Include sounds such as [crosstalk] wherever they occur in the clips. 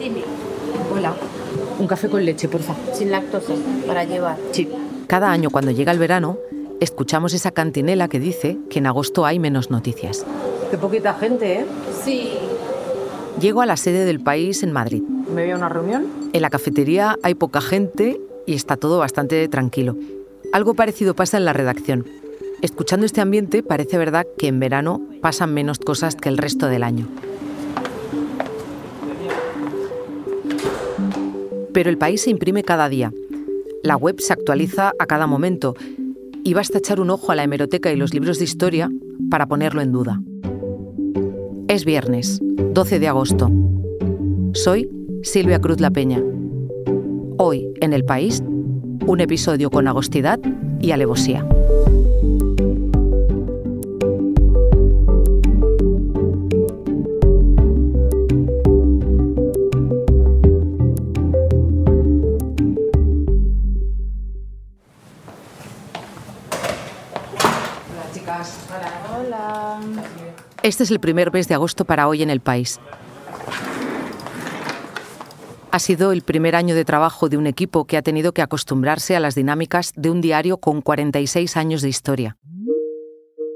Dime. Hola. Un café con leche, por favor. Sin lactosa, para llevar. Sí. Cada año cuando llega el verano, escuchamos esa cantinela que dice que en agosto hay menos noticias. Qué poquita gente, ¿eh? Sí. Llego a la sede del país en Madrid. ¿Me voy a una reunión? En la cafetería hay poca gente y está todo bastante tranquilo. Algo parecido pasa en la redacción. Escuchando este ambiente, parece verdad que en verano pasan menos cosas que el resto del año. Pero el país se imprime cada día. La web se actualiza a cada momento y basta echar un ojo a la hemeroteca y los libros de historia para ponerlo en duda. Es viernes, 12 de agosto. Soy Silvia Cruz La Peña. Hoy, en el país, un episodio con agostidad y alevosía. Este es el primer mes de agosto para hoy en el país. Ha sido el primer año de trabajo de un equipo que ha tenido que acostumbrarse a las dinámicas de un diario con 46 años de historia.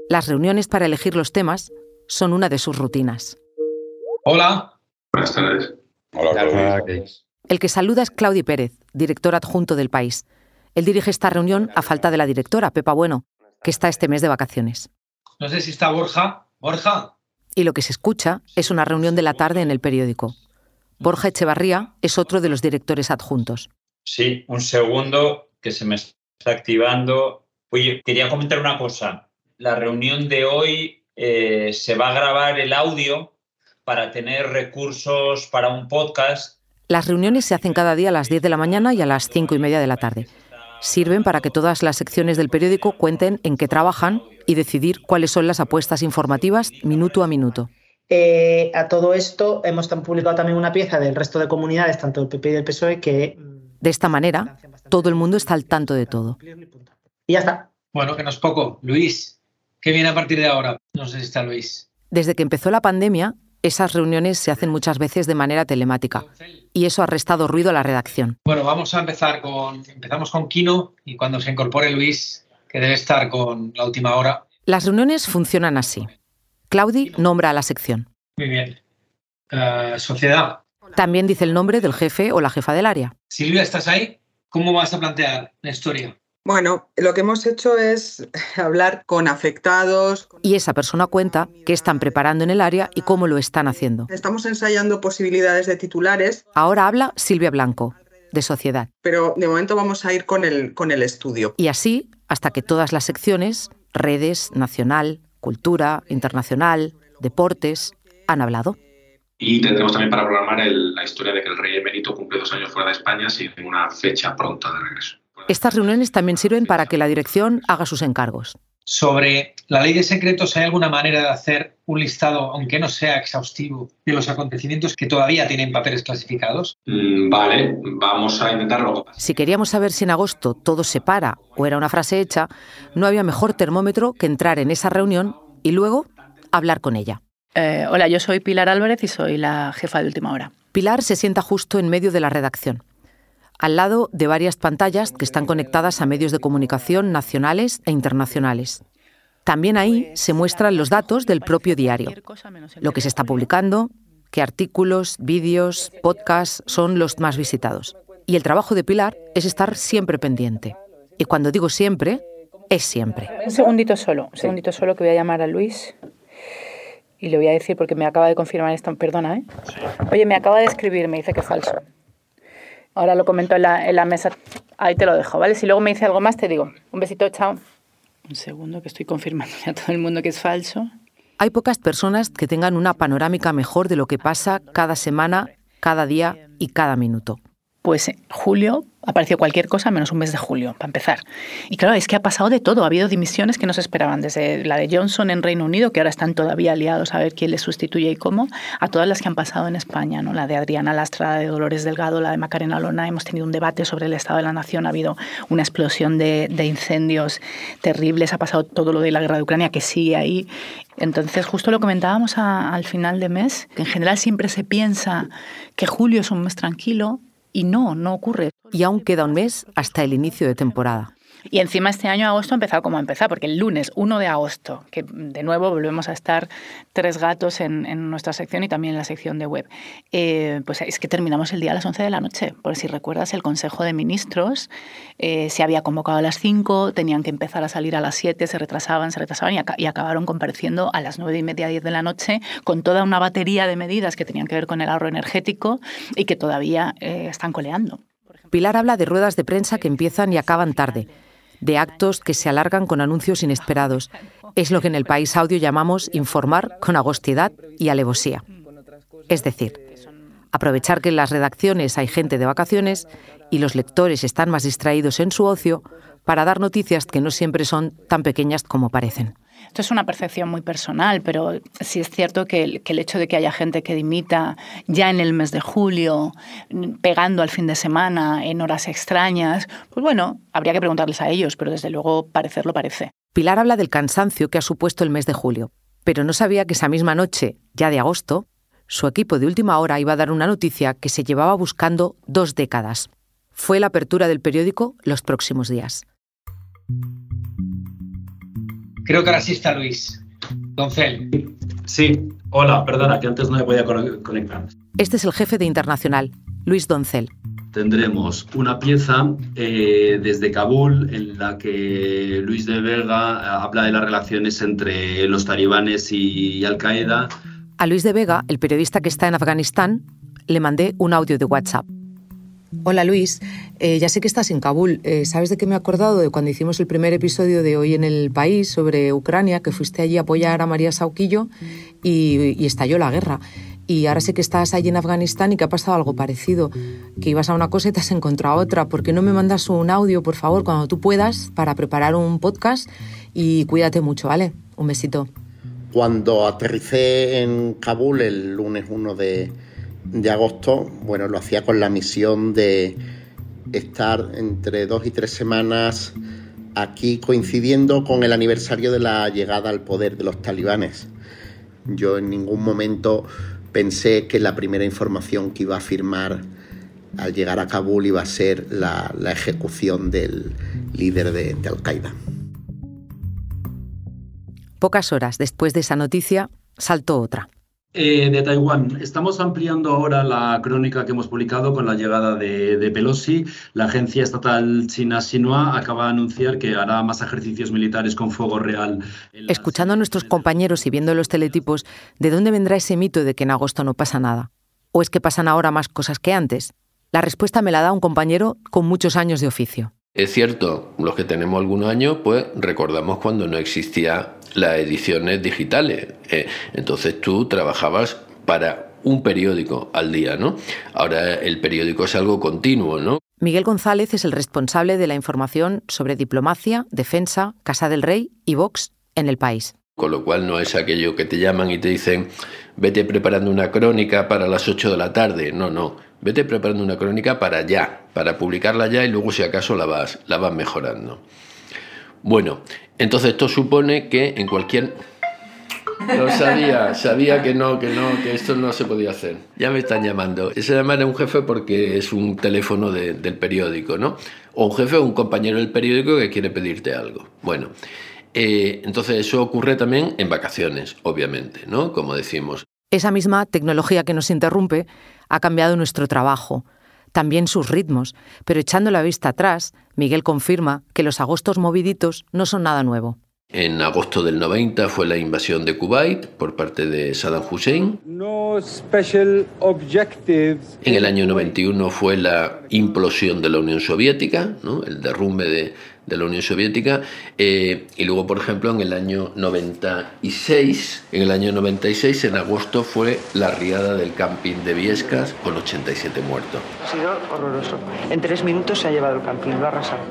Las reuniones para elegir los temas son una de sus rutinas. Hola. Buenas tardes. Hola, El que saluda es Claudi Pérez, director adjunto del país. Él dirige esta reunión a falta de la directora, Pepa Bueno, que está este mes de vacaciones. No sé si está Borja. Borja. Y lo que se escucha es una reunión de la tarde en el periódico. Borja Echevarría es otro de los directores adjuntos. Sí, un segundo que se me está activando. Oye, quería comentar una cosa. La reunión de hoy eh, se va a grabar el audio para tener recursos para un podcast. Las reuniones se hacen cada día a las 10 de la mañana y a las 5 y media de la tarde. Sirven para que todas las secciones del periódico cuenten en qué trabajan y decidir cuáles son las apuestas informativas minuto a minuto. Eh, a todo esto hemos publicado también una pieza del resto de comunidades, tanto del PP y del PSOE, que... mm, De esta manera, todo el mundo está al tanto de todo. Y ya está. Bueno, que no es poco. Luis, ¿qué viene a partir de ahora? No sé si está Luis. Desde que empezó la pandemia, esas reuniones se hacen muchas veces de manera telemática y eso ha restado ruido a la redacción. Bueno, vamos a empezar con. Empezamos con Kino y cuando se incorpore Luis, que debe estar con la última hora. Las reuniones funcionan así. Claudi nombra a la sección. Muy bien. Eh, sociedad. También dice el nombre del jefe o la jefa del área. Silvia, ¿estás ahí? ¿Cómo vas a plantear la historia? Bueno, lo que hemos hecho es [laughs] hablar con afectados. con- Y esa persona cuenta qué están preparando en el área y cómo lo están haciendo. Estamos ensayando posibilidades de titulares, Ahora habla Silvia Blanco, de Sociedad. pero de momento vamos a ir con el, con el estudio. Y así hasta que todas las secciones, redes, nacional, cultura, internacional, deportes, han hablado. Y tendremos también para programar el- la historia de que el rey emérito cumple dos años fuera de España sin ninguna fecha pronta de regreso. Estas reuniones también sirven para que la dirección haga sus encargos. Sobre la ley de secretos, ¿hay alguna manera de hacer un listado, aunque no sea exhaustivo, de los acontecimientos que todavía tienen papeles clasificados? Mm, vale, vamos a intentarlo. Si queríamos saber si en agosto todo se para o era una frase hecha, no había mejor termómetro que entrar en esa reunión y luego hablar con ella. Eh, hola, yo soy Pilar Álvarez y soy la jefa de última hora. Pilar se sienta justo en medio de la redacción, al lado de varias pantallas que están conectadas a medios de comunicación nacionales e internacionales. También ahí se muestran los datos del propio diario, lo que se está publicando, qué artículos, vídeos, podcasts son los más visitados. Y el trabajo de Pilar es estar siempre pendiente. Y cuando digo siempre, es siempre. Un segundito solo, un segundito solo que voy a llamar a Luis y le voy a decir porque me acaba de confirmar esto. Perdona, ¿eh? Oye, me acaba de escribir, me dice que es falso. Ahora lo comento en la, en la mesa. Ahí te lo dejo, ¿vale? Si luego me dice algo más, te digo. Un besito, chao. Un segundo que estoy confirmando a todo el mundo que es falso. Hay pocas personas que tengan una panorámica mejor de lo que pasa cada semana, cada día y cada minuto. Pues julio apareció cualquier cosa menos un mes de julio, para empezar. Y claro, es que ha pasado de todo. Ha habido dimisiones que no se esperaban, desde la de Johnson en Reino Unido, que ahora están todavía aliados a ver quién le sustituye y cómo, a todas las que han pasado en España, ¿no? La de Adriana Lastra, de Dolores Delgado, la de Macarena Lona. Hemos tenido un debate sobre el estado de la nación, ha habido una explosión de, incendios terribles, ha pasado todo lo de la guerra de Ucrania, que sigue ahí. Entonces, justo lo comentábamos al final de mes, en general siempre se piensa que julio es un mes tranquilo, y no, no ocurre. Y aún queda un mes hasta el inicio de temporada. Y encima este año agosto ha empezado como ha empezado, porque el lunes 1 de agosto, que de nuevo volvemos a estar tres gatos en, nuestra sección y también en la sección de web, eh, pues es que terminamos el día a las 11 de la noche. Por si recuerdas, el Consejo de Ministros eh, se había convocado a las 5, tenían que empezar a salir a las 7, se retrasaban, se retrasaban y, y acabaron compareciendo a las 9 y media, 10 de la noche con toda una batería de medidas que tenían que ver con el ahorro energético y que todavía eh, están coleando. Pilar habla de ruedas de prensa que empiezan y acaban tarde de actos que se alargan con anuncios inesperados. Es lo que en el país audio llamamos informar con agostidad y alevosía. Es decir, aprovechar que en las redacciones hay gente de vacaciones y los lectores están más distraídos en su ocio para dar noticias que no siempre son tan pequeñas como parecen. Esto es una percepción muy personal, pero sí es cierto que el, hecho de que haya gente que dimita ya en el mes de julio, pegando al fin de semana, en horas extrañas, pues bueno, habría que preguntarles a ellos, pero desde luego parecerlo parece. Pilar habla del cansancio que ha supuesto el mes de julio, pero no sabía que esa misma noche, ya de agosto, su equipo de última hora iba a dar una noticia que se llevaba buscando dos décadas. Fue la apertura del periódico los próximos días. Creo que ahora sí está Luis. Doncel. Sí, hola, perdona, que antes no me podía conectar. Este es el jefe de Internacional, Luis Doncel. Tendremos una pieza eh, desde Kabul en la que Luis de Vega habla de las relaciones entre los talibanes y Al Qaeda. A Luis de Vega, el periodista que está en Afganistán, le mandé un audio de WhatsApp. Hola Luis, eh, ya sé que estás en Kabul. Eh, ¿Sabes de qué me he acordado de cuando hicimos el primer episodio de Hoy en el País sobre Ucrania, que fuiste allí a apoyar a María Sauquillo y, y estalló la guerra? Y ahora sé que estás allí en Afganistán y que ha pasado algo parecido, que ibas a una cosa y te has encontrado otra. ¿Por qué no me mandas un audio, por favor, cuando tú puedas, para preparar un podcast? Y cuídate mucho, ¿vale? Un besito. Cuando aterricé en Kabul el lunes 1 de, de agosto, bueno, lo hacía con la misión de estar entre dos y tres semanas aquí coincidiendo con el aniversario de la llegada al poder de los talibanes. Yo en ningún momento pensé que la primera información que iba a firmar al llegar a Kabul iba a ser la, ejecución del líder de, de Al-Qaeda. Pocas horas después de esa noticia, saltó otra. Eh, de Taiwán. Estamos ampliando ahora la crónica que hemos publicado con la llegada de, de, Pelosi. La agencia estatal china Xinhua acaba de anunciar que hará más ejercicios militares con fuego real. Escuchando a nuestros compañeros y viendo los teletipos, ¿de dónde vendrá ese mito de que en agosto no pasa nada? ¿O es que pasan ahora más cosas que antes? La respuesta me la da un compañero con muchos años de oficio. Es cierto, los que tenemos algunos años, pues recordamos cuando no existía las ediciones digitales. Eh, entonces tú trabajabas para un periódico al día, ¿no? Ahora el periódico es algo continuo, ¿no? Miguel González es el responsable de la información sobre diplomacia, defensa, Casa del Rey y Vox en el país. Con lo cual no es aquello que te llaman y te dicen, vete preparando una crónica para las 8 de la tarde. No, no. Vete preparando una crónica para ya, para publicarla ya y luego si acaso la vas, la vas mejorando. Bueno, entonces esto supone que en cualquier [laughs] no sabía, sabía que no, que no, que esto no se podía hacer. Ya me están llamando. Se llaman a un jefe porque es un teléfono de, del periódico, ¿no? O un jefe o un compañero del periódico que quiere pedirte algo. Bueno, eh, entonces eso ocurre también en vacaciones, obviamente, ¿no? Como decimos. Esa misma tecnología que nos interrumpe ha cambiado nuestro trabajo, también sus ritmos, pero echando la vista atrás, Miguel confirma que los agostos moviditos no son nada nuevo. En agosto del 90 fue la invasión de Kuwait por parte de Saddam Hussein. No special objectives. En el año 91 fue la implosión de la Unión Soviética, ¿no? el derrumbe de, de la Unión Soviética. Eh, y luego, por ejemplo, en el año 96, en el año 96, en agosto, fue la riada del camping de Viescas con 87 muertos. Ha sido horroroso. En tres minutos se ha llevado el camping, lo ha arrasado.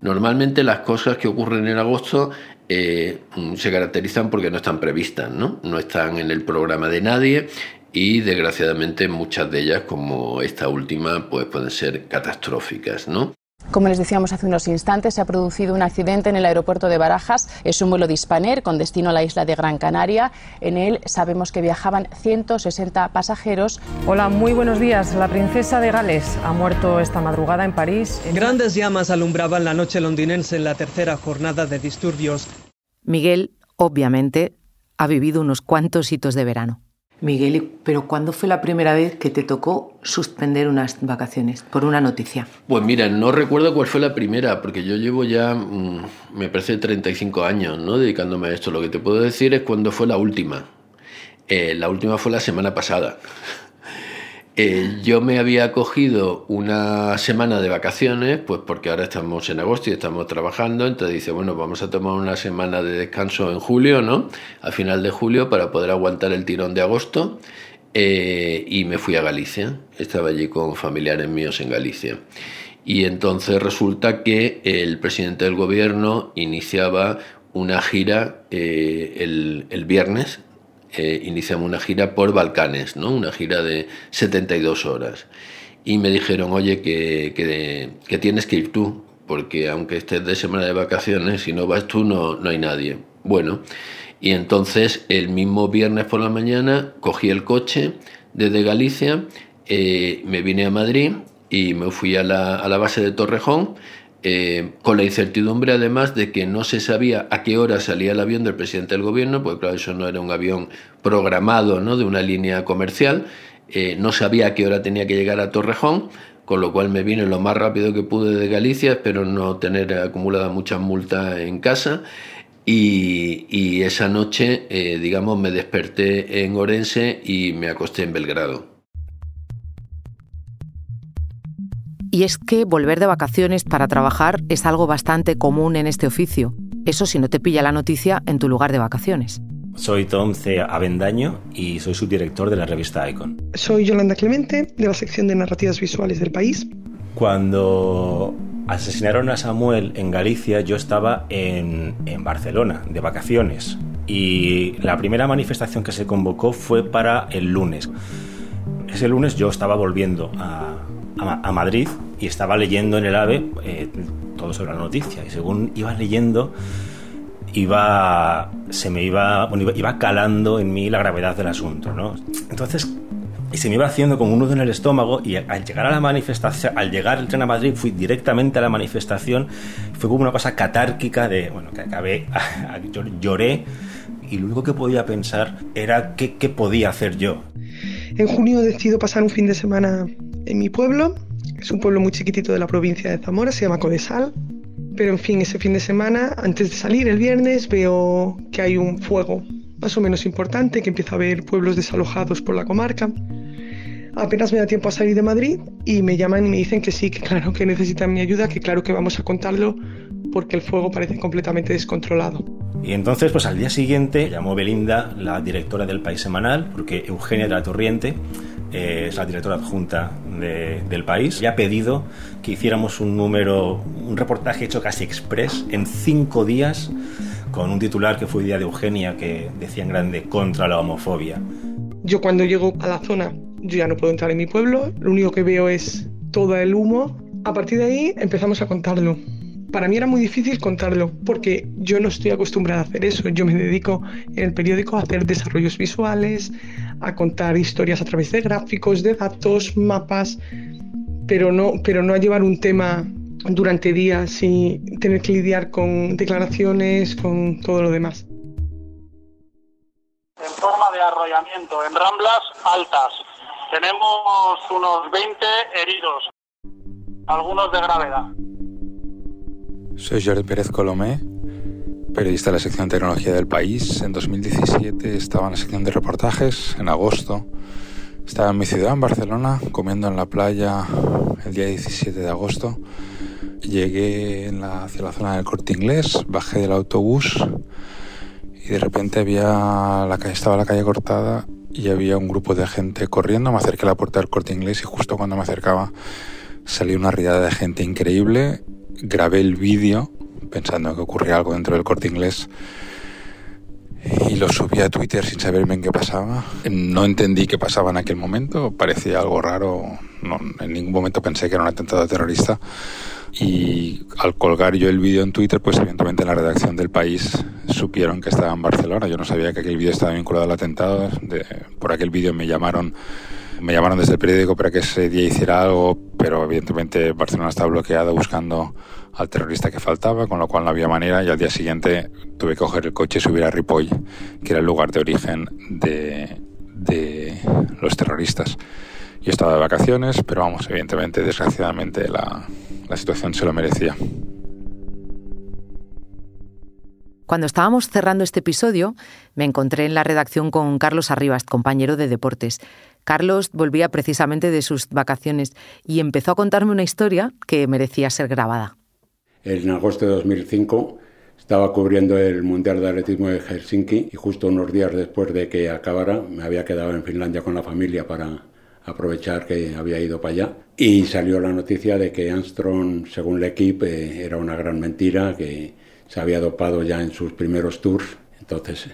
Normalmente las cosas que ocurren en agosto eh, se caracterizan porque no están previstas, ¿no? no están en el programa de nadie y desgraciadamente muchas de ellas, como esta última, pues pueden ser catastróficas, ¿no? Como les decíamos hace unos instantes, se ha producido un accidente en el aeropuerto de Barajas. Es un vuelo de Hispaner con destino a la isla de Gran Canaria. En él sabemos que viajaban 160 pasajeros. Hola, muy buenos días. La princesa de Gales ha muerto esta madrugada en París. Grandes llamas alumbraban la noche londinense en la tercera jornada de disturbios. Miguel, obviamente, ha vivido unos cuantos hitos de verano. Miguel, pero ¿cuándo fue la primera vez que te tocó suspender unas vacaciones por una noticia? Pues mira, no recuerdo cuál fue la primera, porque yo llevo ya, mm, me parece, 35 años ¿no? dedicándome a esto. Lo que te puedo decir es cuándo fue la última. Eh, la última fue la semana pasada. Eh, yo me había cogido una semana de vacaciones, pues porque ahora estamos en agosto y estamos trabajando, entonces dice, bueno, vamos a tomar una semana de descanso en julio, ¿no? A final de julio para poder aguantar el tirón de agosto. Eh, y me fui a Galicia, estaba allí con familiares míos en Galicia. Y entonces resulta que el presidente del gobierno iniciaba una gira eh, el, el viernes, eh, iniciamos una gira por Balcanes, ¿no? una gira de 72 horas. Y me dijeron, oye, que, que, tienes que ir tú, porque aunque estés de semana de vacaciones, si no vas tú no, no hay nadie. Bueno, y entonces el mismo viernes por la mañana cogí el coche desde Galicia, eh, me vine a Madrid y me fui a la, a la base de Torrejón eh, con la incertidumbre además de que no se sabía a qué hora salía el avión del presidente del gobierno, porque claro, eso no era un avión programado ¿no? de una línea comercial, eh, no sabía a qué hora tenía que llegar a Torrejón, con lo cual me vine lo más rápido que pude de Galicia, espero no tener acumulada mucha multa en casa. Y, esa noche, eh, digamos, me desperté en Orense y me acosté en Belgrado. Y es que volver de vacaciones para trabajar es algo bastante común en este oficio. Eso si no te pilla la noticia en tu lugar de vacaciones. Soy Tom C. Avendaño y soy subdirector de la revista Icon. Soy Yolanda Clemente, de la sección de narrativas visuales del país. Cuando asesinaron a Samuel en Galicia, yo estaba en, en Barcelona, de vacaciones. Y la primera manifestación que se convocó fue para el lunes. Ese lunes yo estaba volviendo a, a, Madrid y estaba leyendo en el AVE eh, todo sobre la noticia. Y según iba leyendo, iba, se me iba, iba, calando en mí la gravedad del asunto. ¿no? Entonces, y se me iba haciendo como un nudo en el estómago y al llegar a la manifestación, al llegar el tren a Madrid, fui directamente a la manifestación, fue como una cosa catárquica de, bueno, que acabé, [laughs] lloré y lo único que podía pensar era qué, qué podía hacer yo. En junio decido pasar un fin de semana en mi pueblo. Es un pueblo muy chiquitito de la provincia de Zamora, se llama Codesal. Pero en fin, ese fin de semana, antes de salir el viernes, veo que hay un fuego más o menos importante, que empieza a haber pueblos desalojados por la comarca. Apenas me da tiempo a salir de Madrid y me llaman y me dicen que sí, que claro que necesitan mi ayuda, que claro que vamos a contarlo porque el fuego parece completamente descontrolado. Y entonces, pues al día siguiente llamó Belinda, la directora del País Semanal, porque Eugenia de la Torriente eh, es la directora adjunta del país, y ha pedido que hiciéramos un número, un reportaje hecho casi express en cinco días, con un titular que fue Día de Eugenia, que decía en grande, contra la homofobia. Yo cuando llego a la zona, yo ya no puedo entrar en mi pueblo, lo único que veo es todo el humo. A partir de ahí empezamos a contarlo para mí era muy difícil contarlo porque yo no estoy acostumbrada a hacer eso. Yo me dedico en el periódico a hacer desarrollos visuales, a contar historias a través de gráficos, de datos, mapas, pero no, pero no a llevar un tema durante días y tener que lidiar con declaraciones, con todo lo demás. En forma de arrollamiento, en ramblas altas. Tenemos unos 20 heridos, algunos de gravedad. Soy Jordi Pérez Colomé, periodista de la sección de tecnología del país. En 2017 estaba en la sección de reportajes, en agosto. Estaba en mi ciudad, en Barcelona, comiendo en la playa el día 17 de agosto. llegué hacia la zona del corte inglés, bajé del autobús y de repente había la calle, estaba la calle cortada y había un grupo de gente corriendo. Me acerqué a la puerta del corte inglés y justo cuando me acercaba salió una riada de gente increíble. Grabé el vídeo pensando que ocurría algo dentro del corte inglés y lo subí a Twitter sin saber bien qué pasaba. No entendí qué pasaba en aquel momento, parecía algo raro, en ningún momento pensé que era un atentado terrorista. Y al colgar yo el vídeo en Twitter, pues evidentemente en la redacción del país supieron que estaba en Barcelona. Yo no sabía que aquel vídeo estaba vinculado al atentado. por aquel vídeo me llamaron me llamaron desde el periódico para que ese día hiciera algo, pero evidentemente Barcelona estaba bloqueada buscando al terrorista que faltaba, con lo cual no había manera y al día siguiente tuve que coger el coche y subir a Ripoll, que era el lugar de origen de, los terroristas. Yo estaba de vacaciones, pero vamos, evidentemente, desgraciadamente la, la situación se lo merecía. Cuando estábamos cerrando este episodio, me encontré en la redacción con Carlos Arribas, compañero de deportes. Carlos volvía precisamente de sus vacaciones y empezó a contarme una historia que merecía ser grabada. En agosto de 2005 estaba cubriendo el Mundial de Atletismo de Helsinki y justo unos días después de que acabara me había quedado en Finlandia con la familia para aprovechar que había ido para allá y salió la noticia de que Armstrong, según el equipo, era una gran mentira, que se había dopado ya en sus primeros tours. Entonces,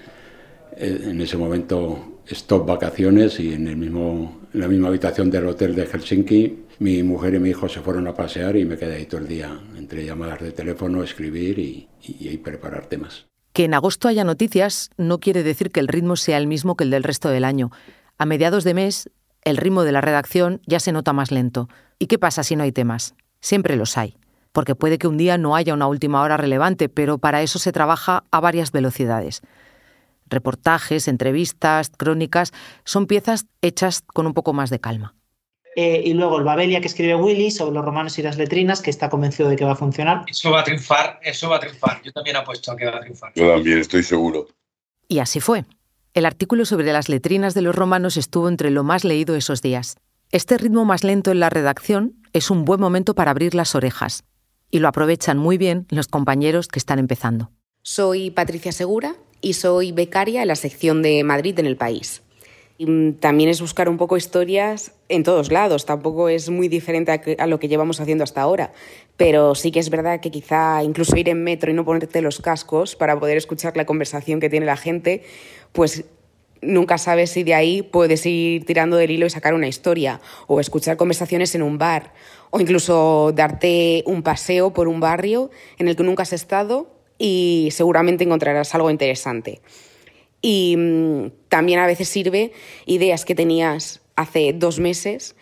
eh, en ese momento, stop vacaciones y en, el mismo, en la misma habitación del hotel de Helsinki mi mujer y mi hijo se fueron a pasear y me quedé ahí todo el día entre llamadas de teléfono, escribir y, y, preparar temas. Que en agosto haya noticias no quiere decir que el ritmo sea el mismo que el del resto del año. A mediados de mes, el ritmo de la redacción ya se nota más lento. ¿Y qué pasa si no hay temas? Siempre los hay. Porque puede que un día no haya una última hora relevante, pero para eso se trabaja a varias velocidades. Reportajes, entrevistas, crónicas, son piezas hechas con un poco más de calma. Eh, y luego el Babelia que escribe Willy sobre los romanos y las letrinas, que está convencido de que va a funcionar. Eso va a triunfar, eso va a triunfar. Yo también apuesto a que va a triunfar. Yo también estoy seguro. Y así fue. El artículo sobre las letrinas de los romanos estuvo entre lo más leído esos días. Este ritmo más lento en la redacción es un buen momento para abrir las orejas. Y lo aprovechan muy bien los compañeros que están empezando. Soy Patricia Segura y soy becaria en la sección de Madrid en el país. Mm, también es buscar un poco historias en todos lados, tampoco es muy diferente a, lo que llevamos haciendo hasta ahora, pero sí que es verdad que quizá incluso ir en metro y no ponerte los cascos para poder escuchar la conversación que tiene la gente, pues nunca sabes si de ahí puedes ir tirando del hilo y sacar una historia, o escuchar conversaciones en un bar, o incluso darte un paseo por un barrio en el que nunca has estado y seguramente encontrarás algo interesante. Y mm, también a veces sirve ideas que tenías hace dos meses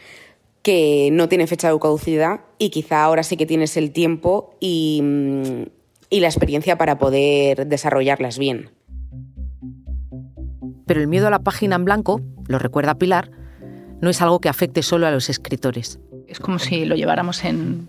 que no tienen fecha de caducidad y quizá ahora sí que tienes el tiempo y, mm, y la experiencia para poder desarrollarlas bien. Pero el miedo a la página en blanco, lo recuerda Pilar, no es algo que afecte solo a los escritores es como si lo lleváramos en,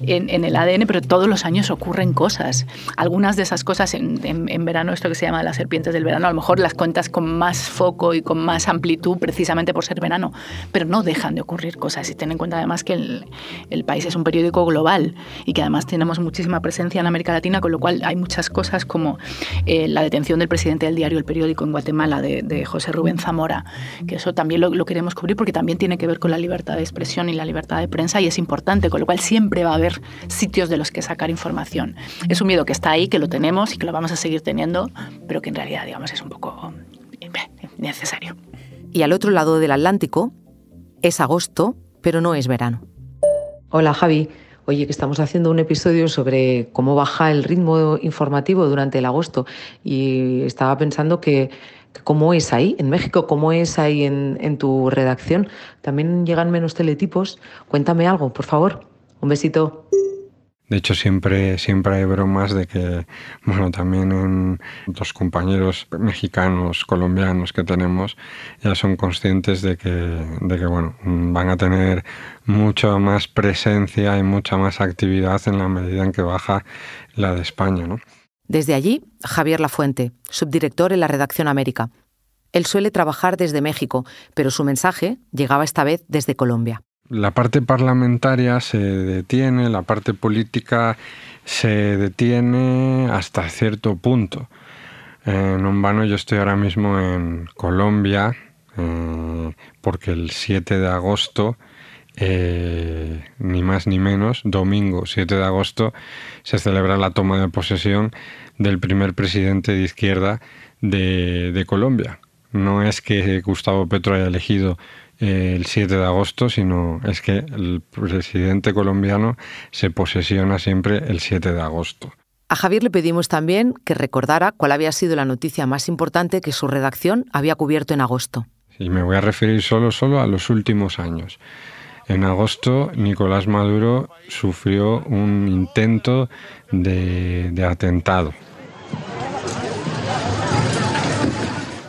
En, el ADN, pero todos los años ocurren cosas. Algunas de esas cosas en, en, verano, esto que se llama las serpientes del verano, a lo mejor las cuentas con más foco y con más amplitud precisamente por ser verano, pero no dejan de ocurrir cosas. Y ten en cuenta además que el, el país es un periódico global y que además tenemos muchísima presencia en América Latina, con lo cual hay muchas cosas como eh, la detención del presidente del diario El Periódico en Guatemala, de, de José Rubén Zamora, que eso también lo, lo queremos cubrir porque también tiene que ver con la libertad de expresión y la libertad de prensa y es importante, con lo cual siempre va a haber sitios de los que sacar información. Es un miedo que está ahí, que lo tenemos y que lo vamos a seguir teniendo, pero que en realidad, digamos, es un poco eh, necesario. Y al otro lado del Atlántico es agosto, pero no es verano. Hola Javi. Oye, que estamos haciendo un episodio sobre cómo baja el ritmo informativo durante el agosto y estaba pensando que ¿Cómo es ahí en México? ¿Cómo es ahí en, tu redacción? ¿También llegan menos teletipos? Cuéntame algo, por favor. Un besito. De hecho, siempre, siempre hay bromas de que, bueno, también en los compañeros mexicanos, colombianos que tenemos, ya son conscientes de que, de que, bueno, van a tener mucha más presencia y mucha más actividad en la medida en que baja la de España, ¿no? Desde allí, Javier Lafuente, subdirector en la redacción América. Él suele trabajar desde México, pero su mensaje llegaba esta vez desde Colombia. La parte parlamentaria se detiene, la parte política se detiene hasta cierto punto. En un vano yo estoy ahora mismo en Colombia eh, porque el 7 de agosto eh, ni más ni menos, domingo 7 de agosto, se celebra la toma de posesión del primer presidente de izquierda de, Colombia. No es que Gustavo Petro haya elegido eh, el 7 de agosto, sino es que el presidente colombiano se posesiona siempre el 7 de agosto. A Javier le pedimos también que recordara cuál había sido la noticia más importante que su redacción había cubierto en agosto. Y me voy a referir solo, solo a los últimos años. En agosto, Nicolás Maduro sufrió un intento de, atentado.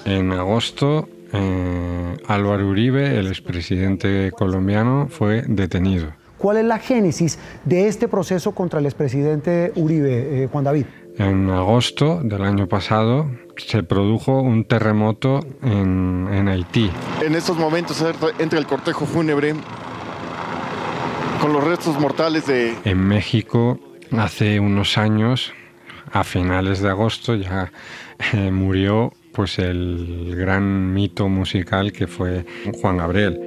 En agosto, eh, Álvaro Uribe, el expresidente colombiano, fue detenido. ¿Cuál es la génesis de este proceso contra el expresidente Uribe, eh, Juan David? En agosto del año pasado se produjo un terremoto en, en Haití. En estos momentos entra el cortejo fúnebre con los restos mortales de... En México, hace unos años, a finales de agosto, ya eh, murió pues el gran mito musical que fue Juan Gabriel.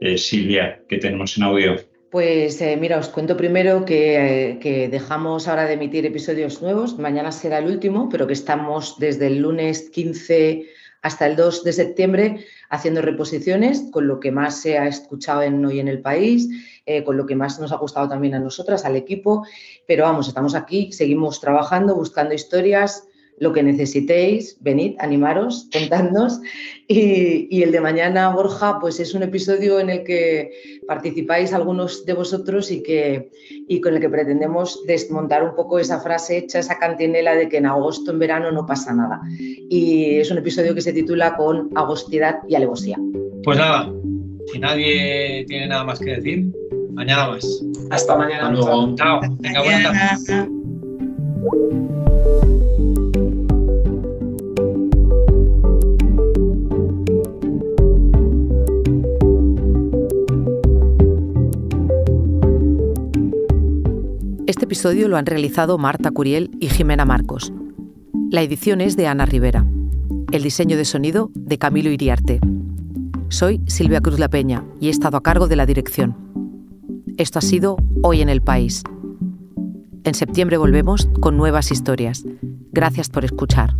Eh, Silvia, ¿qué tenemos en audio? Pues eh, mira, os cuento primero que, que, dejamos ahora de emitir episodios nuevos. Mañana será el último, pero que estamos desde el lunes 15 hasta el 2 de septiembre haciendo reposiciones con lo que más se ha escuchado en hoy en el país, eh, con lo que más nos ha gustado también a nosotras, al equipo. Pero vamos, estamos aquí, seguimos trabajando, buscando historias, lo que necesitéis, venid, animaros, [laughs] contadnos. Y, el de mañana, Borja, pues es un episodio en el que participáis algunos de vosotros y, que, y con el que pretendemos desmontar un poco esa frase hecha, esa cantinela de que en agosto, en verano no pasa nada. Y es un episodio que se titula con agostidad y alevosía. Pues nada, si nadie tiene nada más que decir, mañana más. Hasta mañana. Hasta luego. Chao. Venga, buenas episodio lo han realizado Marta Curiel y Jimena Marcos. La edición es de Ana Rivera. El diseño de sonido de Camilo Iriarte. Soy Silvia Cruz La Peña y he estado a cargo de la dirección. Esto ha sido Hoy en el País. En septiembre volvemos con nuevas historias. Gracias por escuchar.